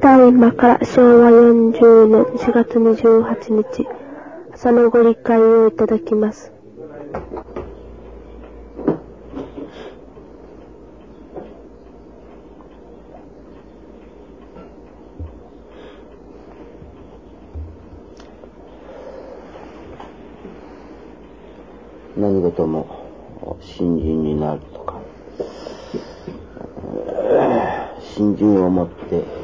ただいまから昭和40年4月28日、朝のご理解をいただきます。何事も新人になるとか、新人を持って、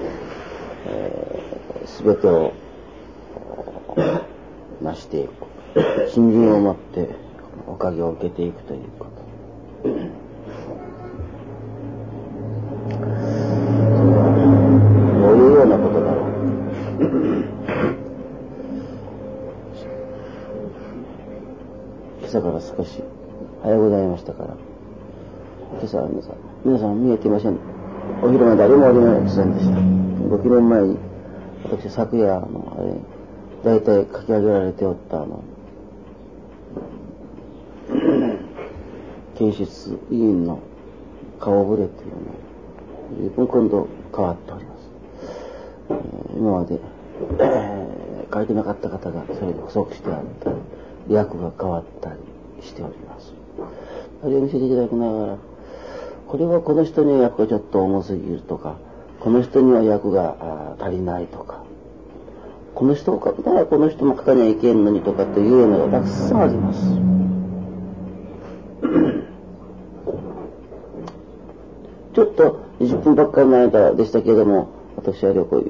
べ、てを成していく。新人を持っておかげを受けていくということ。どういうようなことだろう。今朝から少し早ございましたから、今朝は皆さん、皆さん見えていません。お昼間誰もおりませんでした。ご議論前に、私昨夜、あの、あれ、大体書き上げられておったあの、検出委員の顔ぶれっていうのは、随分今度変わっております。えー、今まで、えー、書いてなかった方がそれで補足してあったり、役が変わったりしております。あれを見せていただきながら、これはこの人には役がちょっと重すぎるとか、この人には役が足りないとか、この人を書くならこの人も書かにゃいけんのにとかというのがたくさんあります。ちょっと20分ばっかりの間でしたけれども、私は旅行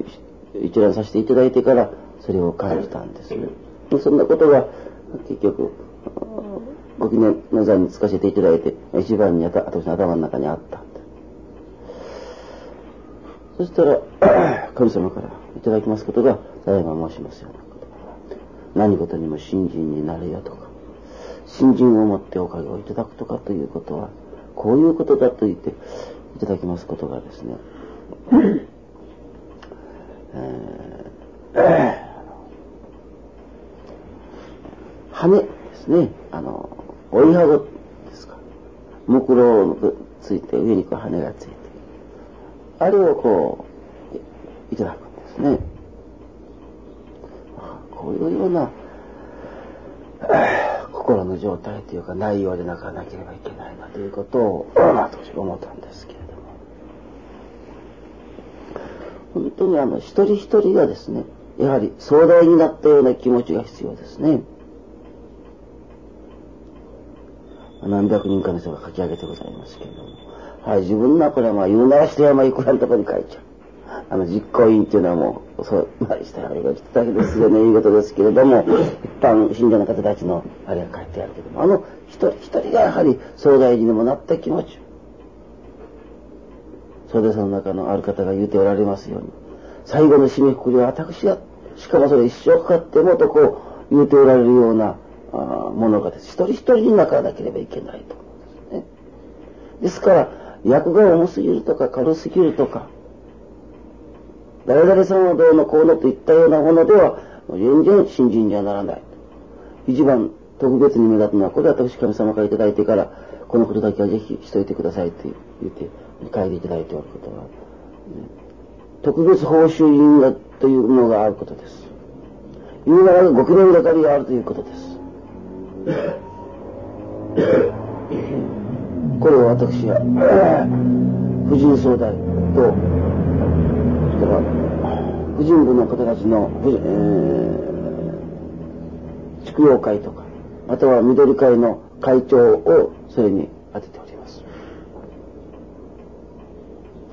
一覧させていただいてからそれを感じたんですね。そんなことが結局、ご記念の座につかせていただいて、一番に私の頭の中にあった。そしたら、神様からいただきますことが、ただいま申しますようなこと。何事にも新人になれよとか、新人をもっておかげをいただくとかということは、こういうことだと言っていただきますことがですね、えー 羽ですね、あの、追いはごですか。木炉がついて、上にこう羽がついて、あれをこう、いただくんですね。こういうような、心の状態というか内容でなかなければいけないなということを、私は思ったんですけれども。本当にあの、一人一人がですね、やはり壮大になったような気持ちが必要ですね。何百人かの人が書き上げてございますけれども。はい、自分のこれはまあ言うならして山いくらのところに書いちゃう。あの実行委員っていうのはもう、そう、まあ、した山が言っただけですよね、いいことですけれども、一般信者の方たちのあれが書いてあるけども、あの一人一人がやはり総大寺にもなった気持ち。それでその中のある方が言うておられますように、最後の締めくくりは私が、しかもそれ一生かかってもとこう言うておられるような、ものがです。一人一人に泣かなければいけないとですね。ですから、役が重すぎるとか軽すぎるとか、誰々さんはどうのこうのといったようなものでは、全然信心にはならない。一番特別に目立つのは、これは私神様から頂いてから、このことだけはぜひしといてくださいと言って、書いていただいておることは、ね、特別報酬因果というのがあることです。言うならご記念係があるということです。これを私は、婦人総代と、それから婦人部の方たちの、えー、畜養会とか、または緑会の会長をそれに当てております。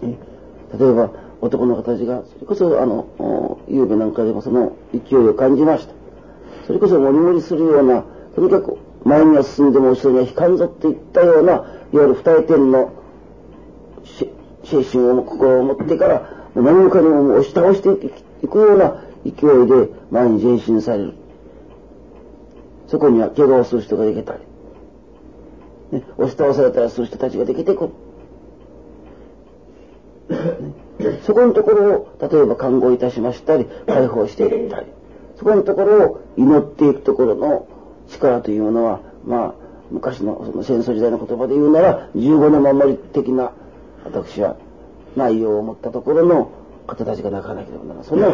例えば、男の方たちが、それこそ、あの、夕べなんかでもその勢いを感じました。それこそもりもりするようなとにかく前には進んでも後ろには引かんぞっていったような、いわゆる二重天の精神を、心を持ってから、何もかにも押し倒していくような勢いで前に前進される。そこには怪我をする人ができたり、ね、押し倒されたりする人たちができてく。そこのところを、例えば看護いたしましたり、解放していったり、そこのところを祈っていくところの力というものは、まあ、昔のその戦争時代の言葉で言うなら、15の守り的な、私は内容を持ったところの方たちが泣かなければならない。その、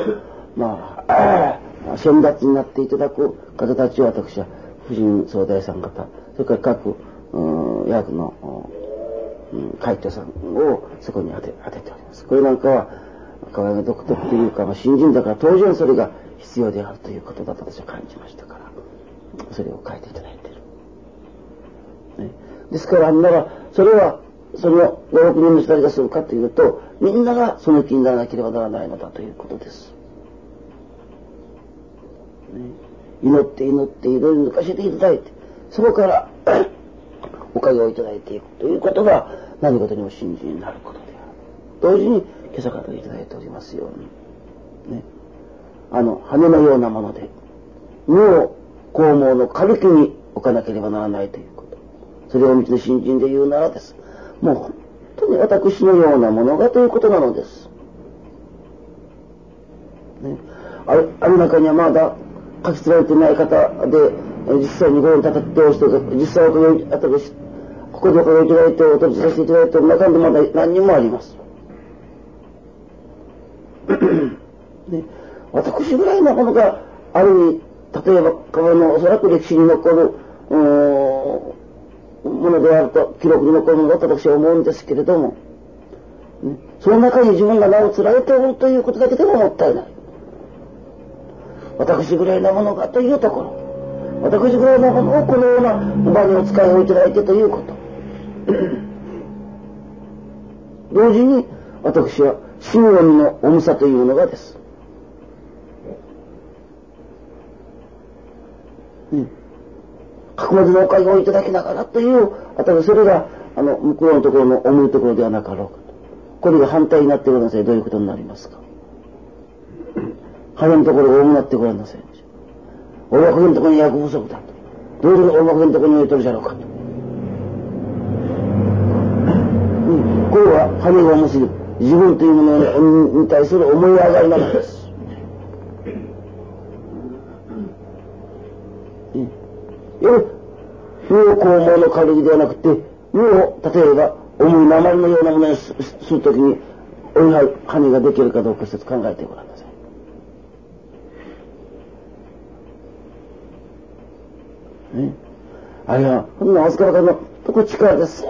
まあ、先達になっていただく方たちを私は、婦人総大さん方、それから各、うん、役の、うん、会長さんをそこに当て当てております。これなんかは、河合が独特というか、まあ、新人だから当然それが必要であるということだと私は感じましたから、それを書いていただいている。ね、ですから、あんなら、それは、その5、6人の人たちがするかというと、みんながその気にならなければならないのだということです。ね、祈って祈っていろいろ抜かせていただいて、そこから おかげをいただいていくということが何事にも信心になることである。同時に今朝からいただいておりますように、ね、あの羽のようなもので、身を肛門の軽きに置かなければならないということ。それを道の新人で言うならです。もう本当に私のようなものがということなのです。ね、あある中にはまだ書き継がれてない方で、実際にご縁立てをして、実際おかげあたり、ここでおかげいただいて、お取りさせていただいて、中でまだ何人もあります。ね、私ぐらいのものがある意味、例えば、川のおそらく歴史に残る、ものであると、記録に残るものだと私は思うんですけれども、ね、その中に自分が名を連ねておるということだけでももったいない。私ぐらいのものがというところ。私ぐらいのものをこのような場にお使いをいただいてということ。同時に私は真音の重さというのがです。うん。格まずのおかげをいただきながらという、私それが、あの、向こうのところの重いところではなかろうかと。これが反対になってごらんなさい。どういうことになりますか羽のところが重なってごらんなさい。お役のところに役不足だと。どういうお役のところに置いとるじゃろうかと。うん、これは羽が重すぎる。自分というものに対する思い上がりなのです。身を肛門の軽いではなくて、身を例えば重い鉛のようなものにするときに、おいは羽ができるかどうか一つ考えてごらんなさい。ね、あれは、ほんの預か方のとこ力です。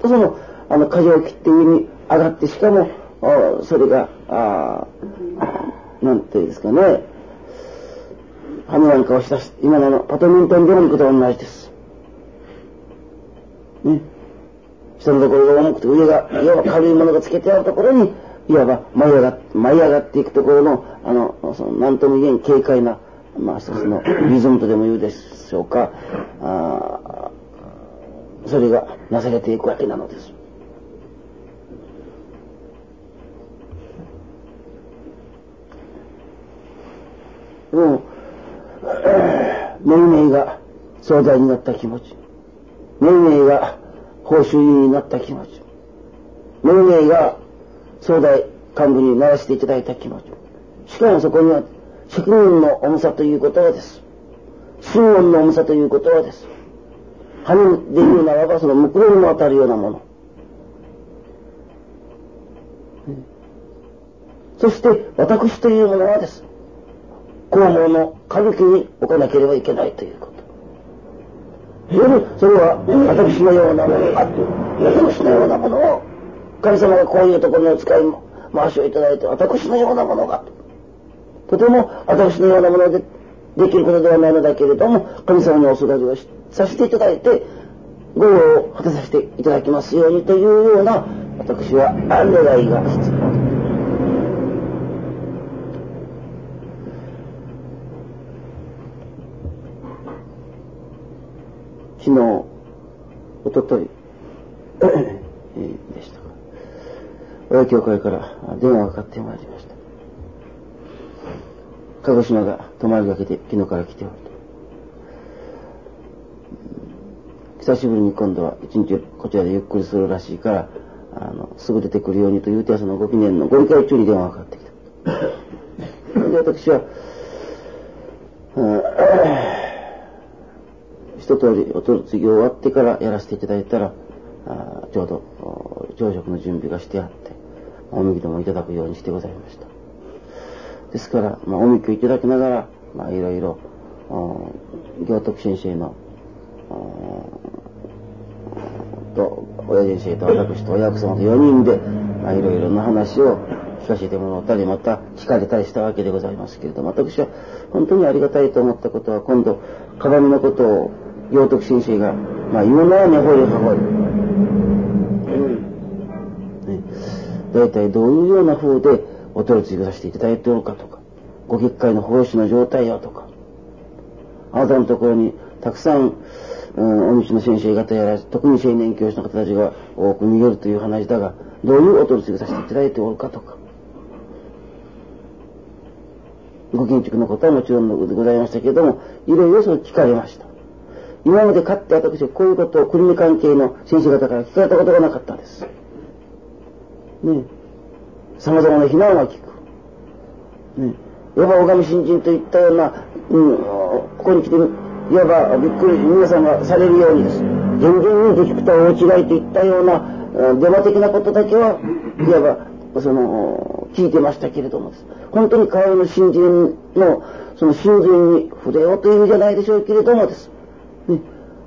とその、あの、舵を切って上に上がって、しかも、それが、あなんていうんですかね、羽なんかをしたし、今のパトミントンでも行くと同じです。ね。下のところが重くて上が、いわば軽いものがつけてあるところに、いわば舞い上が舞い上がっていくところの、あの、その、なんとも言えん軽快な、まあ一つのリズムとでも言うでしょうか、あそれがなされていくわけなのです。もう、めいめいが壮大になった気持ち。めいめいが報酬になった気持ち。めいめいが総大幹部にならせていただいた気持ち。しかもそこには責任の重さということはです。心音の重さということはです。羽で言うならばその向こうにも当たるようなもの。そして私というものはです。肛門の歌舞伎に置かなければいけないということ。それは私のようなものがあって、私のようなものを、神様がこういうところにお使い回しをいただいて、私のようなものが、とても私のようなものでできることではないのだけれども、神様にお育てをさせていただいて、ご用を果たさせていただきますようにというような、私は願いが必要。昨日、おととい、でしたか。親教会から電話がかかってまいりました。鹿児島が泊まりがけで昨日から来ておると。久しぶりに今度は一日こちらでゆっくりするらしいから、あの、すぐ出てくるようにというて、そのご記念のご理解中に電話がかかってきた。で、私は、うん一通りお卒業終わってからやらせていただいたら、あちょうど朝食の準備がしてあって、おみきでもいただくようにしてございました。ですから、まあ、おみきをいただきながら、まあ、いろいろ、行徳先生の、と、親先生と私と親子様と4人で、まあ、いろいろな話を聞かせてもらったり、また聞かれたりしたわけでございますけれども、私は本当にありがたいと思ったことは、今度、鏡のことを行徳先生が、まあ、言うのはねほりはほり。ね、大体どういうような風でお取り次ぎさせていただいておるかとか、ご結界の奉仕の状態やとか、あなたのところにたくさん、うん、お道の先生方やら、特に青年教師の方たちが多く逃げるという話だが、どういうお取り次ぎさせていただいておるかとか、ご建築のことはもちろんでございましたけれども、いろいろそれ聞かれました。今までかって私はこういうことを国関係の先生方から聞かれたことがなかったんです。ね様々な非難は聞く。ねいわば拝み新人といったような、うん、ここに来て、いわばびっくり皆さんがされるようにです。全然にできくと大違いといったような、デマ的なことだけは、いわば、その、聞いてましたけれどもです。本当に川の新人の、その新人に触れようという意味じゃないでしょうけれどもです。ね、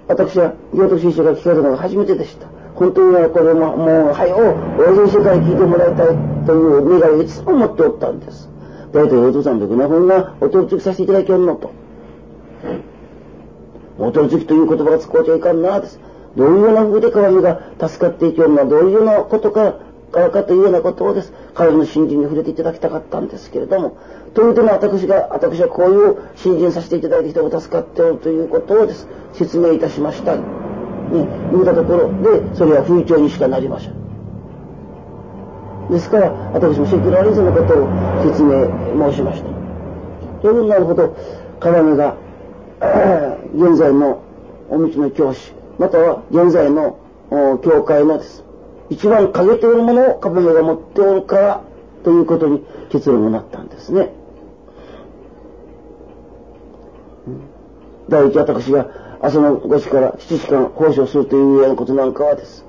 私は行徳師匠が聞かれたのが初めてでした。本当にはこれも、もう、はい、お、大先生から聞いてもらいたいという願いをいつも持っておったんです。大体お父さんどこなふうなお取り次ぎさせていただきよんのと。お取り次ぎという言葉が使うちゃいかんな、です。どういうような風で鏡が助かっていきよるのはどういうようなことか、からかというようなことをです。彼の新人に触れていただきたかったんですけれども、という点も私が、私はこういう新人させていただいて人が助かっておるということをです。説明いたしました。ね、言うたところで、それは風潮にしかなりません。ですから、私もセキュラリズムのことを説明申しました。というなるほど、鏡が、現在のお道の教師、または現在の教会のです。一番陰ているものを鏡が持っておるから、ということに結論がなったんですね。第一私が朝の5時から7時間奉仕をするというようなことなんかはです。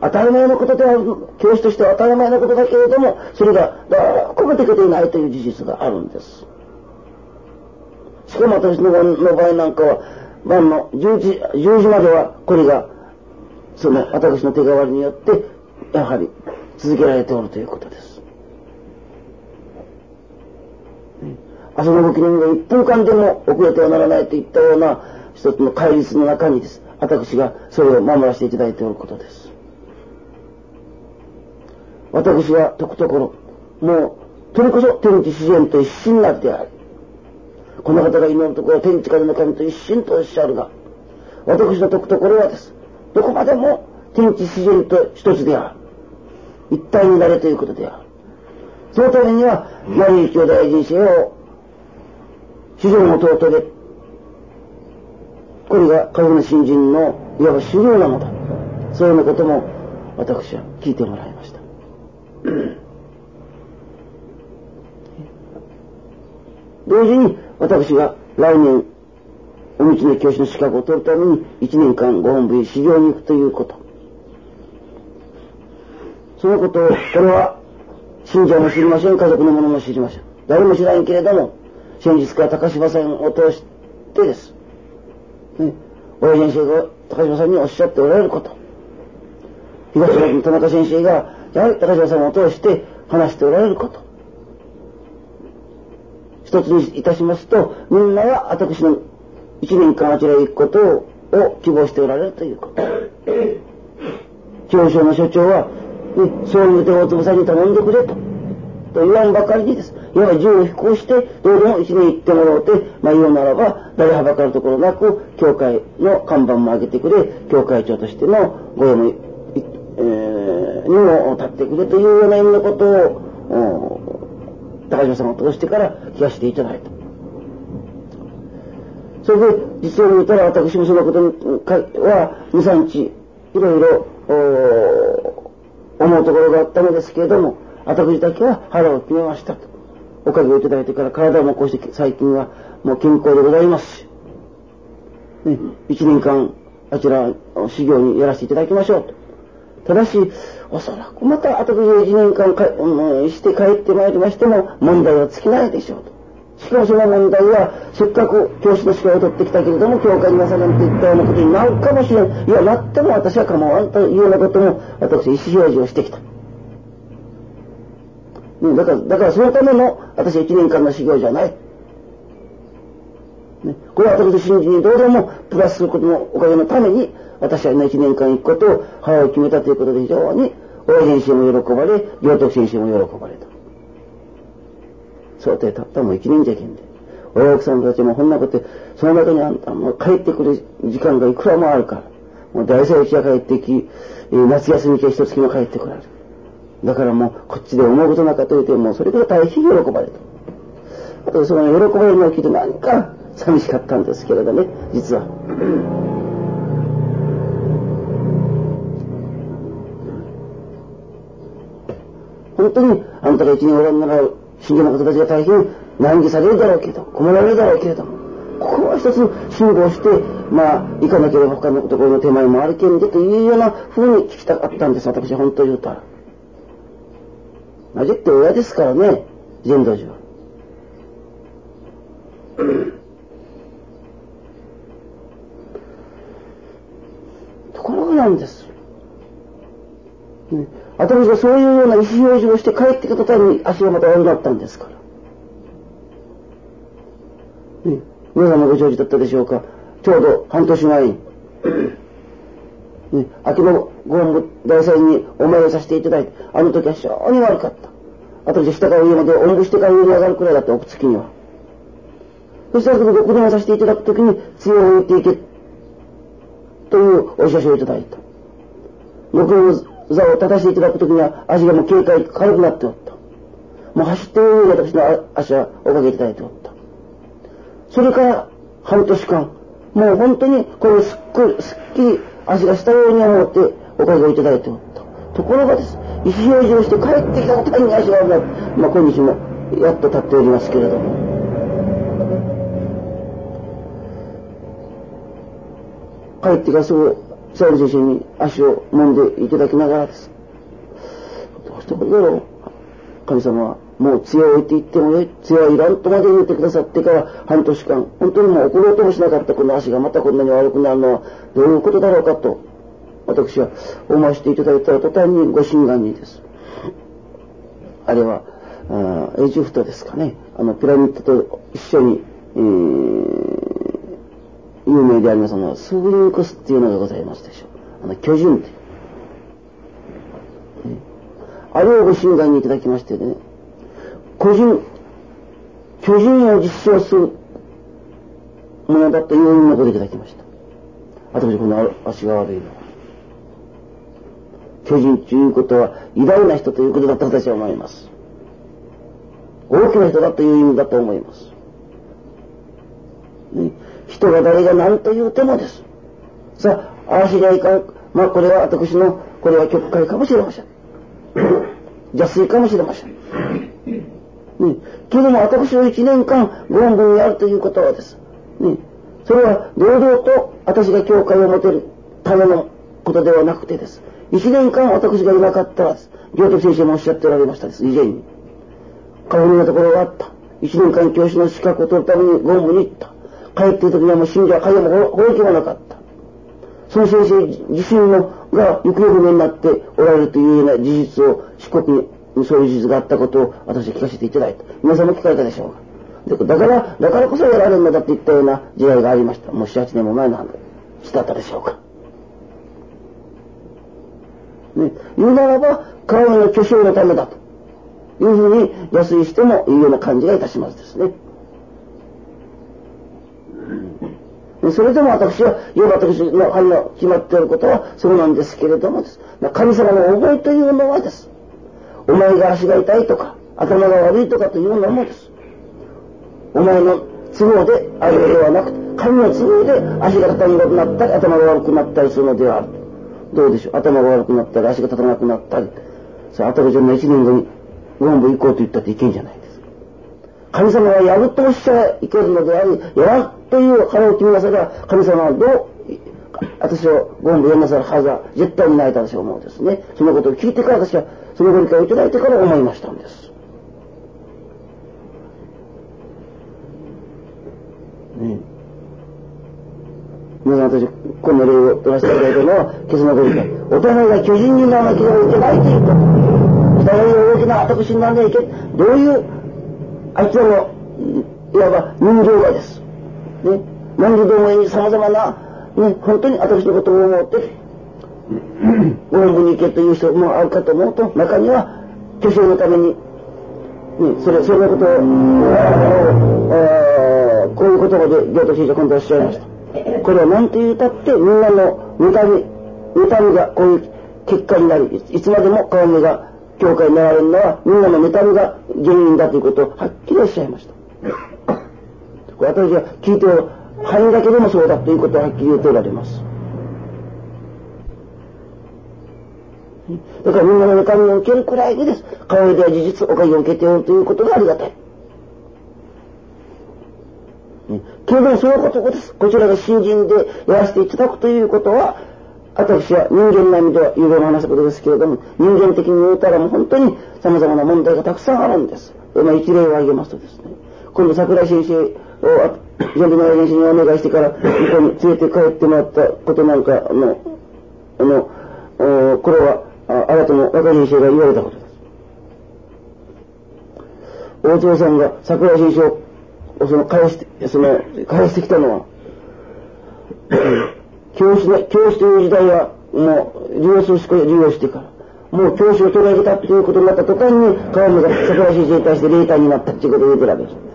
当たり前のことである、教師としては当たり前のことだけれども、それがどこもできていないという事実があるんです。しかも私の場合なんかは、晩の10時、10時まではこれが、その私の手代わりによって、やはり続けられておるということです。朝の動きのが1分間でも遅れてはならないといったような一つの戒律の中にです。私がそれを守らせていただいておることです。私は解くところ、もう、それこそ天地自然と一心なってある。この方が祈るところ天地からの神と一心とおっしゃるが、私の解くところはです。どこまでも天地自然と一つである。一体になれということである。そのためには、マリー兄弟人生を、主上の弟で、これが彼の新人のいわば修行なのだ。そういうようなことも私は聞いてもらいました。同時に私が来年お道の教師の資格を取るために1年間ご本部へ修行に行くということ。そのことを、これは信者も知りません、家族の者も知りません。誰も知らんけれども、先日から高島さんを通してです。ね、親先生が高島さんにおっしゃっておられること。東村の田中先生がやはり高島さんを通して話しておられること。一つにいたしますと、みんなは私の一年間あちらへ行くことを希望しておられるということ。教省の所長は、ね、そういうて大坪さんに頼んでくれと。と言わんばかりにです。いわば銃を飛行して、どうでも一年行ってもらおうて、まあ言うならば、誰はばかるところなく、教会の看板も上げてくれ、教会長としてのご用もえー、にも立ってくれというような意味のことを、高島さんを通してから聞かせていただいた。それで、実際に言ったら私もそのことは、2、3日、いろいろ、思うところがあったのですけれども、私だけは腹を決めましたと。おかげをいただいてから体もこうして最近はもう健康でございますし、ね、1年間あちら修行にやらせていただきましょうと。ただし、おそらくまた後で1年間か、うん、して帰ってまいりましても問題は尽きないでしょうと。しかもその問題は、せっかく教師の資格を取ってきたけれども、教会になさなんていったようなことになるかもしれん。いや、なっても私は構わんというようなことも、私、意思表示をしてきた。だから、だからそのための、私は1年間の修行じゃない。ね、これは私信じにどうでもプラスすることのおかげのために、私は1年間行くことを母を決めたということで非常に、大先生も喜ばれ、行徳先生も喜ばれた。想定たったもう一年じゃけんで。親奥さんたちもこんなこと、その中にあんたもう帰ってくる時間がいくらもあるから。もう大祭日が帰ってき、夏休み期は一月も帰ってこられる。だからもうこっちで思うことなんかと言ってもうそれから大変喜ばれた。あとその喜ばれるのを聞いて何か寂しかったんですけれどね、実は。本当にあんたが一年おらんなら信者の方たちが大変難儀されるだろうけど、困られるだろうけれども、ここは一つ辛抱して、まあ、行かなければ他のところの手前もあるけんでというような風に聞きたかったんです、私は本当に言うたら。なぜって親ですからね、善道寺は。ところがなんです。ね、私がそういうような意思表示をして帰ってきた途端に足がまた悪くなったんですから。ね、皆さんもご承知だったでしょうか。ちょうど半年前に、ね、秋のご本部大祭にお参りさせていただいて、あの時は非常に悪かった。私下から上までおんぶしてから上に上がるくらいだった、奥付きには。そしたらご子供させていただくときに、杖を置いていけ、というお知らせをいただいた。僕の座を立たせていただくときには足がもう軽快軽くなっておった。もう走っている私の足はおかげいただいておった。それから半年間、もう本当にこれすっくり、すっきり足がしたように思っておかげをいただいておった。ところがです、意思表示をして帰ってきた途端に足が悪くなって、まあ今日もやっと立っておりますけれども。帰ってからすぐ佐山先生に足を揉んでいただきながらです。どうしてもいいだろう。神様はもう杖を置いていってもよい。杖はいらんとまで言ってくださってから半年間、本当にもう怒ろうともしなかったこの足がまたこんなに悪くなるのはどういうことだろうかと、私は思わせていただいた途端にご心願にです。あれは、あエジプトですかね。あの、ピラミッドと一緒に、えー有名でありますあの、スブリンクスっていうのがございますでしょう。あの、巨人って。あれをご診断にいただきましてね、巨人、巨人を実証するものだというようなこといただきました。私、この足が悪いのは。巨人ということは偉大な人ということだと私は思います。大きな人だという意味だと思います。ね、人が誰が何と言うてもです。さあ、ああしりゃいかん。まあこれは私の、これは曲解かもしれません。邪推かもしれません。ね、けども私を一年間ご本分にあるということはです。ね、それは堂々と私が教会を持てるためのことではなくてです。一年間私がいなかったらです。行徳先生もおっしゃっておられましたです。以前に。顔になところがあった。一年間教師の資格を取るためにご本部に行った。帰っている時にはもう信者は彼も放棄もなかった。その先生自身のが行方不明になっておられるというような事実を四国にそういう事実があったことを私は聞かせていただいた。皆さんも聞かれたでしょうか。だから、だからこそやられるのだといったような時代がありました。もう7、8年も前の話だったでしょうか。ね、言うならば、川の巨匠のためだというふうに安いしてもいいような感じがいたしますですね。それでも私は、要は私の範囲の決まっていることはそうなんですけれどもです。神様の思いというのはです。お前が足が痛いとか、頭が悪いとかというのもです。お前の都合であるのではなくて、神の都合で足が立たなくなったり、頭が悪くなったりするのである。どうでしょう頭が悪くなったり、足が立たなくなったり。それ、あたるじゃの一年後に、本部行こうと言ったっていけんじゃない。神様はやるとおっしゃいけるのであり、やらという腹を決めなされば、神様はどう私をご本部読まさるはずは絶対にないと私は思うんですね。そのことを聞いてから私はそのご理解をいただいてから思いましたんです。ね皆さん私、この例を取らせていただいたのは、今朝のご理解。お互いが巨人にならなければいけないということ。お互いが大きな私にならないけどういう、あいつらの、いわば人情がです。ね。何時同盟に様々な、ね、本当に私のことを思って、ご本部に行けという人もあるかと思うと、中には、巨匠のために、ね、それ、それのことを、こういう言葉で、行徒師匠今度おっしゃいました。これは何と言うたってみんなの妬み、妬みがこういう結果になり、いつまでも顔目が教会になられるのはみんなの妬みが原因だということをはっきりおっしゃいました。私は聞いてる範囲だけでもそうだということをはっきり言っておられます。だからみんなの妬みを受けるくらいにです。顔では事実おかげを受けておるということがありがたい。けれどもそのことです。こちらが新人でやらせていただくということは、私は人間並みでは有名な話ことですけれども、人間的に言うたらもう本当に様々な問題がたくさんあるんです。まあ、一例を挙げますとですね、今度桜井先生を、ジャンプ長先生にお願いしてから、向こうに連れて帰ってもらったことなんかの、あの、これは、あなたの若い先生が言われたことです。大坪さんが桜井先生をその返して、その、返してきたのは、教師ね、教師という時代は、もう、利用するしか利用してから、もう教師を取り上げたっていうことになった途端に、川野が桜井先生に対して霊体になったっていうことを言ってるわけです。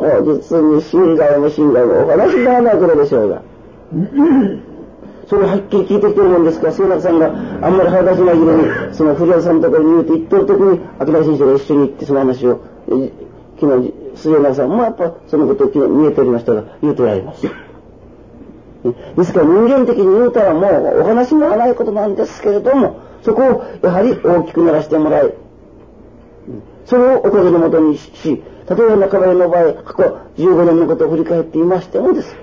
もう実に信頼も信頼もお話にならないことでしょうが。それをはっきり聞いてきてるもんですから、末永さんがあんまり腹立ちないように、その古谷さんのところに言うと言ってる時に、秋田先生が一緒に行ってその話を、昨日、末永さんもやっぱそのことを昨日見えておりましたが、言うておられます。ですから人間的に言うたらもうお話にならないことなんですけれども、そこをやはり大きくならしてもらい、それをおかげのもとにし、例えば中村の場合、過去15年のことを振り返っていましてもです。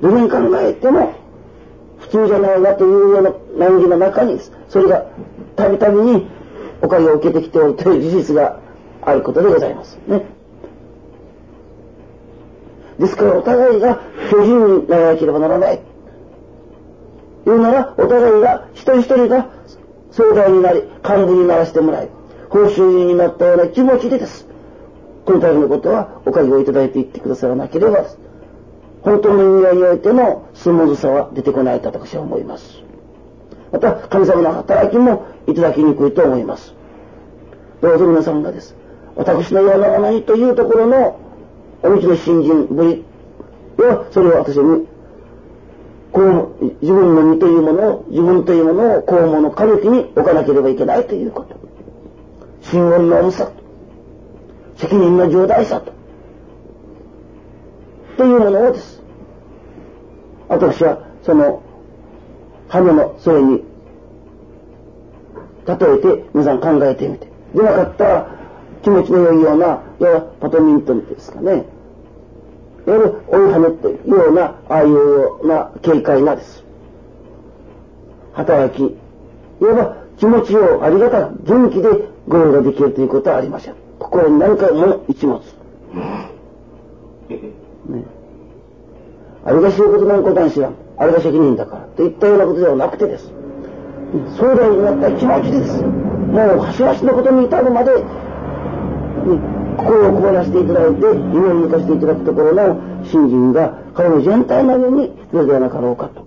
どれに考えても、普通じゃないなというような難儀の中に、それがたびたびにおかげを受けてきておるという事実があることでございます。ね。ですからお互いが巨人にならなければならない。言うなら、お互いが一人一人が相談になり、幹部にならせてもらい、報酬になったような気持ちでです。この度のことはおかげをいただいていってくださらなければです、本当の意味合いにおいてのスムーズさは出てこないと私は思います。また、神様の働きもいただきにくいと思います。どうぞ皆さんがです。私のようなものにというところのお道の新人ぶりは、それを私に、こう、自分の身というものを、自分というものをこうもの軽きに置かなければいけないということ。信言の重さ、責任の重大さと、というものをです。私は、その、羽のそれに、例えて皆さん考えてみて。でなかったら、気持ちの良いような、いわパトミントンですかね。いわる追い跳ねというような、ああいうような軽快なです。働き。いわば気持ちをありがたく元気でゴールができるということはありません。心に何かも一物。ね、あれが仕事なんことなん知らん。あれが責任だから。といったようなことではなくてです。そうだになった気持ちです。もう端々のことに至るまでに心を凍らせていただいて夢を向かせていただくところの信心が彼の全体のに必要ではなかろうかと。